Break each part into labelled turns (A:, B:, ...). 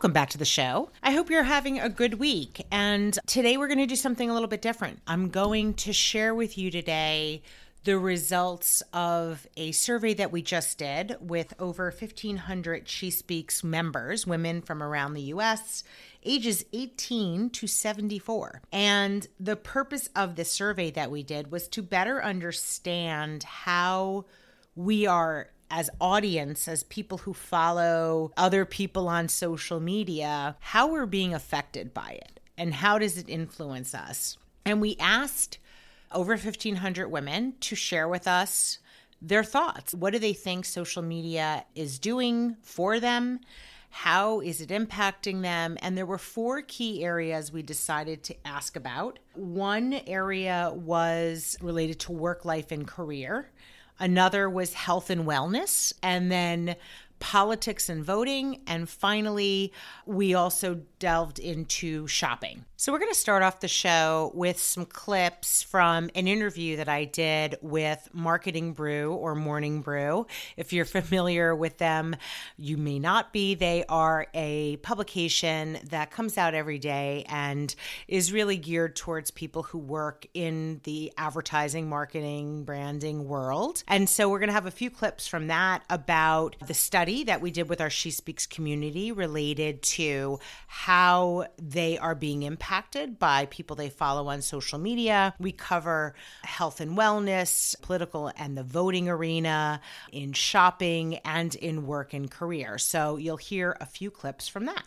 A: Welcome back to the show. I hope you're having a good week. And today we're going to do something a little bit different. I'm going to share with you today the results of a survey that we just did with over 1,500 She Speaks members, women from around the US, ages 18 to 74. And the purpose of the survey that we did was to better understand how we are as audience, as people who follow other people on social media, how we're being affected by it and how does it influence us. And we asked over 1,500 women to share with us their thoughts. What do they think social media is doing for them? How is it impacting them? And there were four key areas we decided to ask about. One area was related to work life and career. Another was health and wellness. And then politics and voting. And finally, we also delved into shopping. So, we're going to start off the show with some clips from an interview that I did with Marketing Brew or Morning Brew. If you're familiar with them, you may not be. They are a publication that comes out every day and is really geared towards people who work in the advertising, marketing, branding world. And so, we're going to have a few clips from that about the study that we did with our She Speaks community related to how they are being impacted impacted by people they follow on social media. We cover health and wellness, political and the voting arena, in shopping, and in work and career. So you'll hear a few clips from that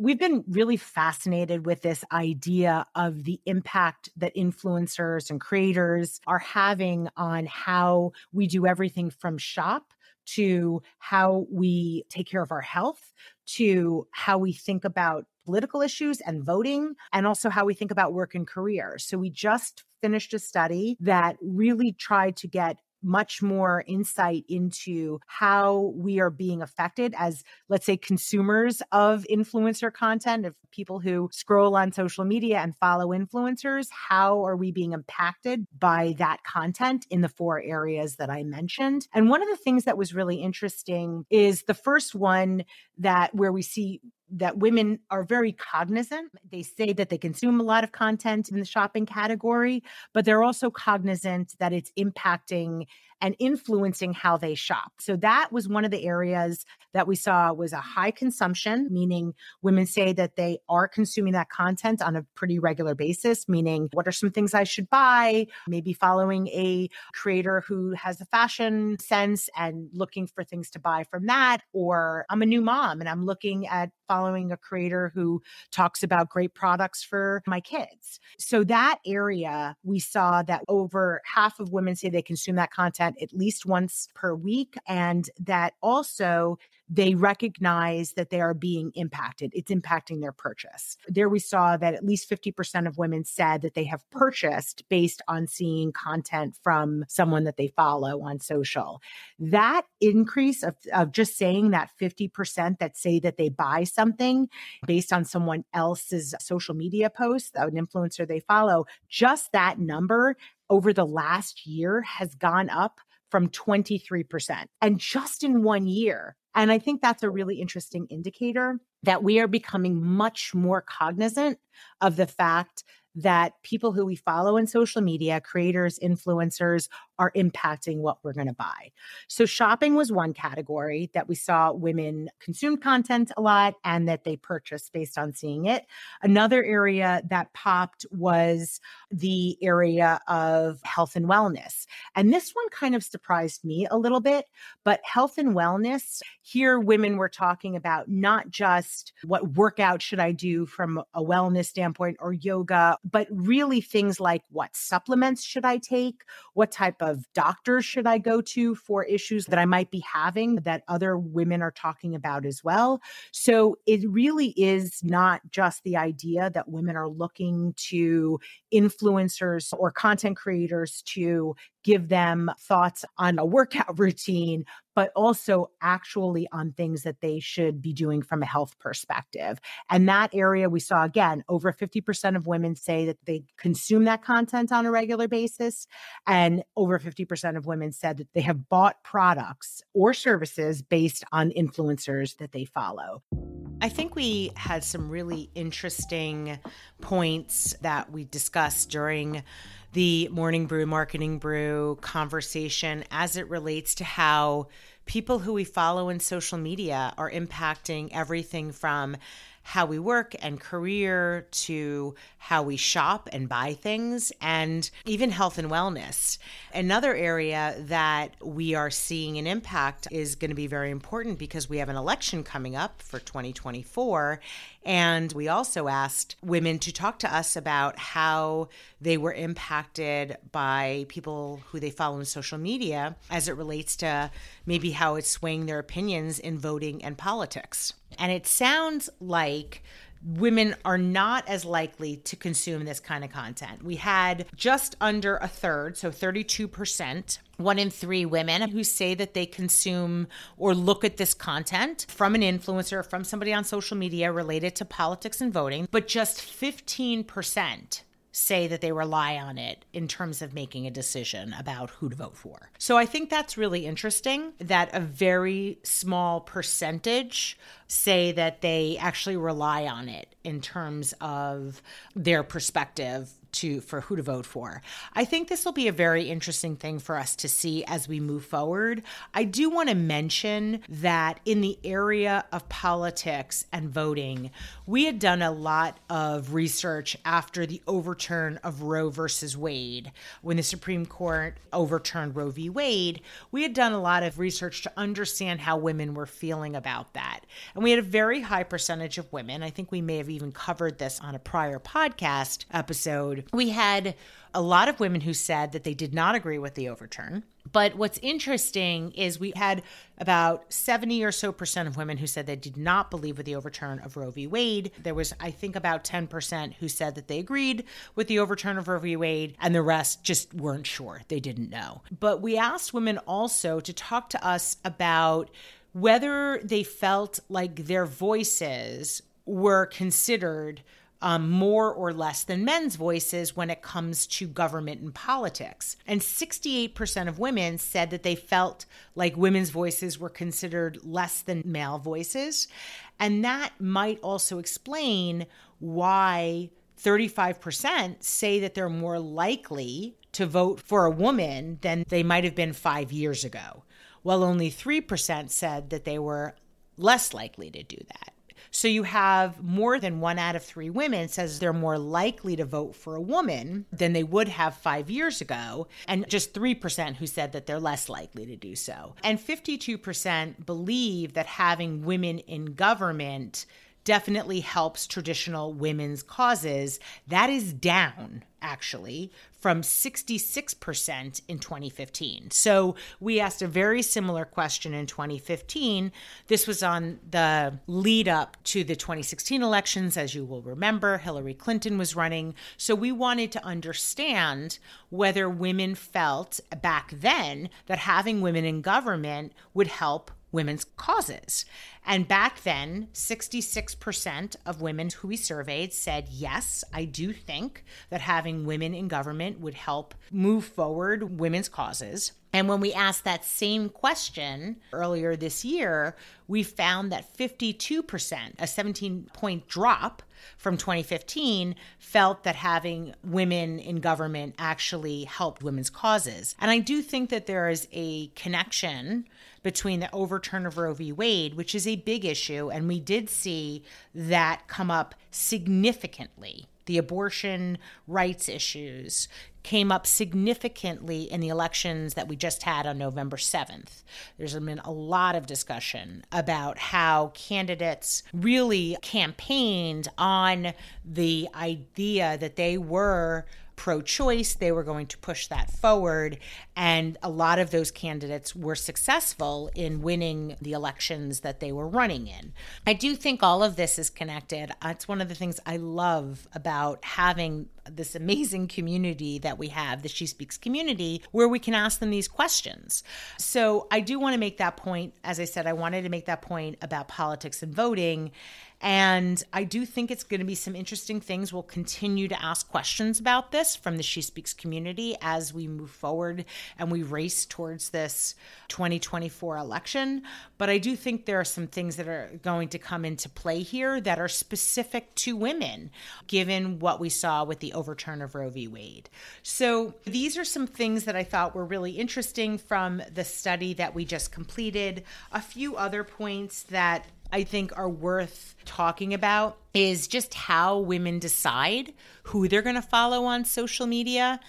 A: we've been really fascinated with this idea of the impact that influencers and creators are having on how we do everything from shop to how we take care of our health to how we think about political issues and voting, and also how we think about work and career. So we just finished a study that really tried to get much more insight into how we are being affected as, let's say, consumers of influencer content, of people who scroll on social media and follow influencers. How are we being impacted by that content in the four areas that I mentioned? And one of the things that was really interesting is the first one that where we see that women are very cognizant. They say that they consume a lot of content in the shopping category, but they're also cognizant that it's impacting and influencing how they shop. So that was one of the areas that we saw was a high consumption, meaning women say that they are consuming that content on a pretty regular basis, meaning what are some things I should buy? Maybe following a creator who has a fashion sense and looking for things to buy from that. Or I'm a new mom and I'm looking at following a creator who talks about great products for my kids. So that area, we saw that over half of women say they consume that content at least once per week, and that also they recognize that they are being impacted. It's impacting their purchase. There we saw that at least 50% of women said that they have purchased based on seeing content from someone that they follow on social. That increase of, of just saying that 50% that say that they buy something based on someone else's social media post, an influencer they follow, just that number over the last year has gone up from 23%. And just in one year. And I think that's a really interesting indicator that we are becoming much more cognizant of the fact that people who we follow in social media, creators, influencers, are impacting what we're going to buy. So, shopping was one category that we saw women consume content a lot and that they purchased based on seeing it. Another area that popped was the area of health and wellness. And this one kind of surprised me a little bit, but health and wellness, here women were talking about not just what workout should I do from a wellness standpoint or yoga, but really things like what supplements should I take? What type of of doctors should I go to for issues that I might be having that other women are talking about as well. So it really is not just the idea that women are looking to influencers or content creators to give them thoughts on a workout routine, but also actually on things that they should be doing from a health perspective. And that area we saw again, over 50% of women say that they consume that content on a regular basis. And over 50% of women said that they have bought products or services based on influencers that they follow. I think we had some really interesting points that we discussed during the Morning Brew Marketing Brew conversation as it relates to how people who we follow in social media are impacting everything from how we work and career to how we shop and buy things and even health and wellness. Another area that we are seeing an impact is going to be very important because we have an election coming up for 2024 and we also asked women to talk to us about how they were impacted by people who they follow in social media as it relates to maybe how it's swaying their opinions in voting and politics. And it sounds like women are not as likely to consume this kind of content. We had just under a third, so 32%, one in three women who say that they consume or look at this content from an influencer, from somebody on social media related to politics and voting, but just 15% say that they rely on it in terms of making a decision about who to vote for. So I think that's really interesting that a very small percentage say that they actually rely on it in terms of their perspective to for who to vote for. I think this will be a very interesting thing for us to see as we move forward. I do want to mention that in the area of politics and voting, we had done a lot of research after the overturn of Roe versus Wade. When the Supreme Court overturned Roe v. Wade, we had done a lot of research to understand how women were feeling about that. And we had a very high percentage of women. I think we may have even covered this on a prior podcast episode we had a lot of women who said that they did not agree with the overturn. But what's interesting is we had about 70 or so percent of women who said they did not believe with the overturn of Roe v. Wade. There was, I think, about 10% who said that they agreed with the overturn of Roe v. Wade, and the rest just weren't sure. They didn't know. But we asked women also to talk to us about whether they felt like their voices were considered um, more or less than men's voices when it comes to government and politics. And 68% of women said that they felt like women's voices were considered less than male voices. And that might also explain why 35% say that they're more likely to vote for a woman than they might have been five years ago, while only 3% said that they were less likely to do that. So you have more than one out of three women says they're more likely to vote for a woman than they would have five years ago, and just 3% who said that they're less likely to do so. And 52% believe that having women in government definitely helps traditional women's causes. That is down, actually, from 66% in 2015. So we asked a very similar question in 2015. This was on the lead up to the 2016 elections. As you will remember, Hillary Clinton was running. So we wanted to understand whether women felt back then that having women in government would help women's causes. And back then, 66% of women who we surveyed said, yes, I do think that having women in government would help move forward women's causes. And when we asked that same question earlier this year, we found that 52%, a 17 point drop from 2015, felt that having women in government actually helped women's causes. And I do think that there is a connection between the overturn of Roe v. Wade, which is a big issue, and we did see that come up significantly. The abortion rights issues came up significantly in the elections that we just had on November 7th. There's been a lot of discussion about how candidates really campaigned on the idea that they were pro choice. They were going to push that forward. And a lot of those candidates were successful in winning the elections that they were running in. I do think all of this is connected. It's one of the things I love about having this amazing community that we have, the She Speaks community, where we can ask them these questions. So I do want to make that point. As I said, I wanted to make that point about politics and voting. And I do think it's going to be some interesting things. We'll continue to ask questions about this from the She Speaks community as we move forward and we race towards this 2024 election. But I do think there are some things that are going to come into play here that are specific to women, given what we saw with the overturn of Roe v. Wade. So these are some things that I thought were really interesting from the study that we just completed. A few other points that I think are worth talking about is just how women decide who they're going to follow on social media.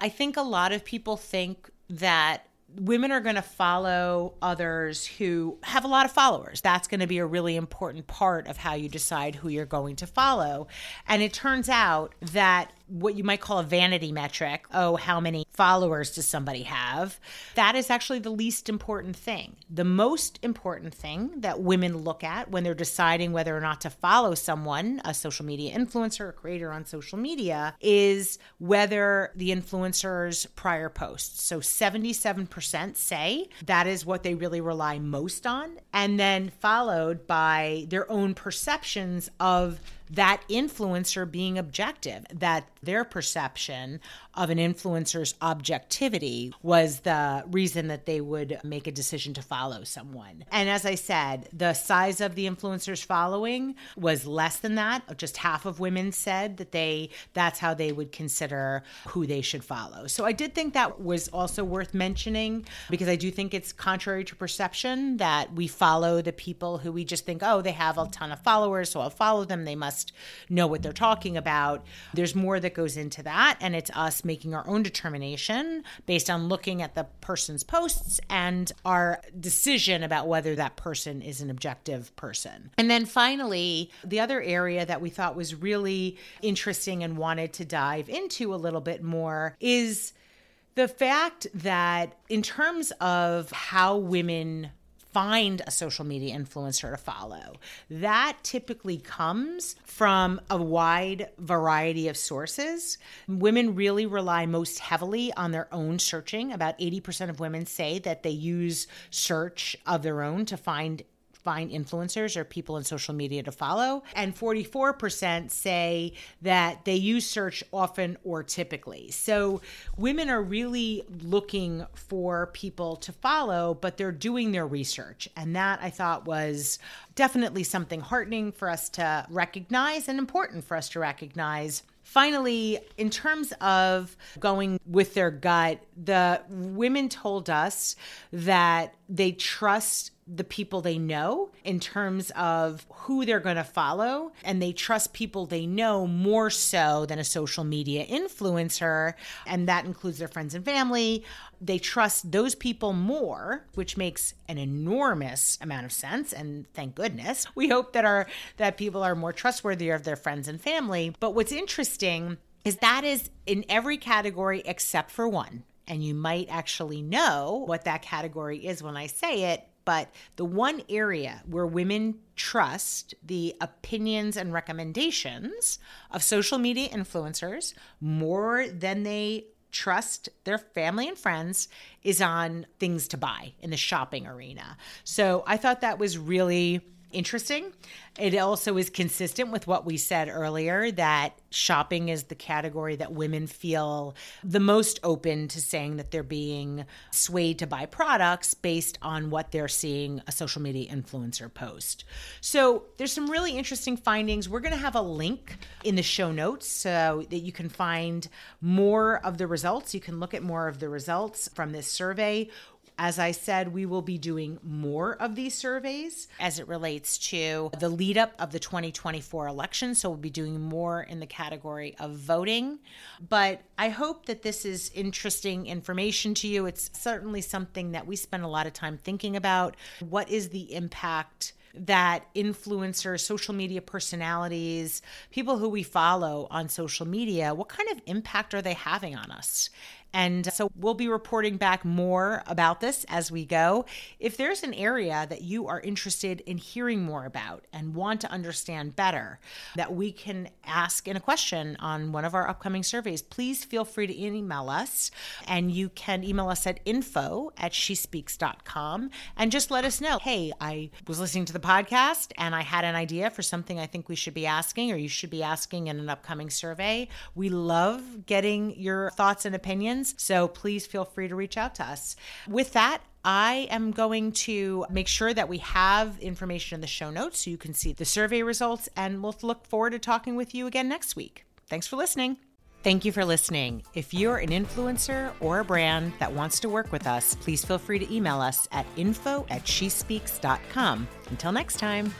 A: I think a lot of people think that women are going to follow others who have a lot of followers. That's going to be a really important part of how you decide who you're going to follow. And it turns out that what you might call a vanity metric oh, how many followers does somebody have? That is actually the least important thing. The most important thing that women look at when they're deciding whether or not to follow someone, a social media influencer or creator on social media, is whether the influencer's prior posts. So 77% say that is what they really rely most on, and then followed by their own perceptions of that influencer being objective, that their perception of an influencer's objectivity was the reason that they would make a decision to follow someone. And as I said, the size of the influencer's following was less than that. Just half of women said that they that's how they would consider who they should follow. So I did think that was also worth mentioning because I do think it's contrary to perception that we follow the people who we just think, "Oh, they have a ton of followers, so I'll follow them. They must know what they're talking about." There's more that goes into that and it's us making our own determination based on looking at the person's posts and our decision about whether that person is an objective person. And then finally, the other area that we thought was really interesting and wanted to dive into a little bit more is the fact that, in terms of how women find a social media influencer to follow. That typically comes from a wide variety of sources. Women really rely most heavily on their own searching. About 80% of women say that they use search of their own to find find influencers or people in social media to follow. And 44% say that they use search often or typically. So women are really looking for people to follow, but they're doing their research. And that I thought was definitely something heartening for us to recognize and important for us to recognize finally, in terms of going with their gut, the women told us that they trust the people they know in terms of who they're going to follow and they trust people they know more so than a social media influencer and that includes their friends and family. They trust those people more which makes an enormous amount of sense and thank goodness. We hope that our that people are more trustworthy of their friends and family. But what's interesting is that is in every category except for one. And you might actually know what that category is when I say it but the one area where women trust the opinions and recommendations of social media influencers more than they trust their family and friends is on things to buy in the shopping arena. So I thought that was really interesting. It also is consistent with what we said earlier that shopping is the category that women feel the most open to saying that they're being swayed to buy products based on what they're seeing a social media influencer post. So there's some really interesting findings. We're going to have a link in the show notes so that you can find more of the results. You can look at more of the results from this survey. As I said, we will be doing more of these surveys as it relates to the lead up of the 2024 election. So we'll be doing more in the category of voting. But I hope that this is interesting information to you. It's certainly something that we spend a lot of time thinking about. What is the impact? that influencers, social media personalities, people who we follow on social media, what kind of impact are they having on us? And so we'll be reporting back more about this as we go. If there's an area that you are interested in hearing more about and want to understand better, that we can ask in a question on one of our upcoming surveys, please feel free to email us. And you can email us at info at shespeaks.com and just let us know hey, I was listening to the podcast and I had an idea for something I think we should be asking or you should be asking in an upcoming survey. We love getting your thoughts and opinions. So please feel free to reach out to us. With that, I am going to make sure that we have information in the show notes so you can see the survey results, and we'll look forward to talking with you again next week. Thanks for listening. Thank you for listening. If you're an influencer or a brand that wants to work with us, please feel free to email us at info at shespeaks.com. Until next time.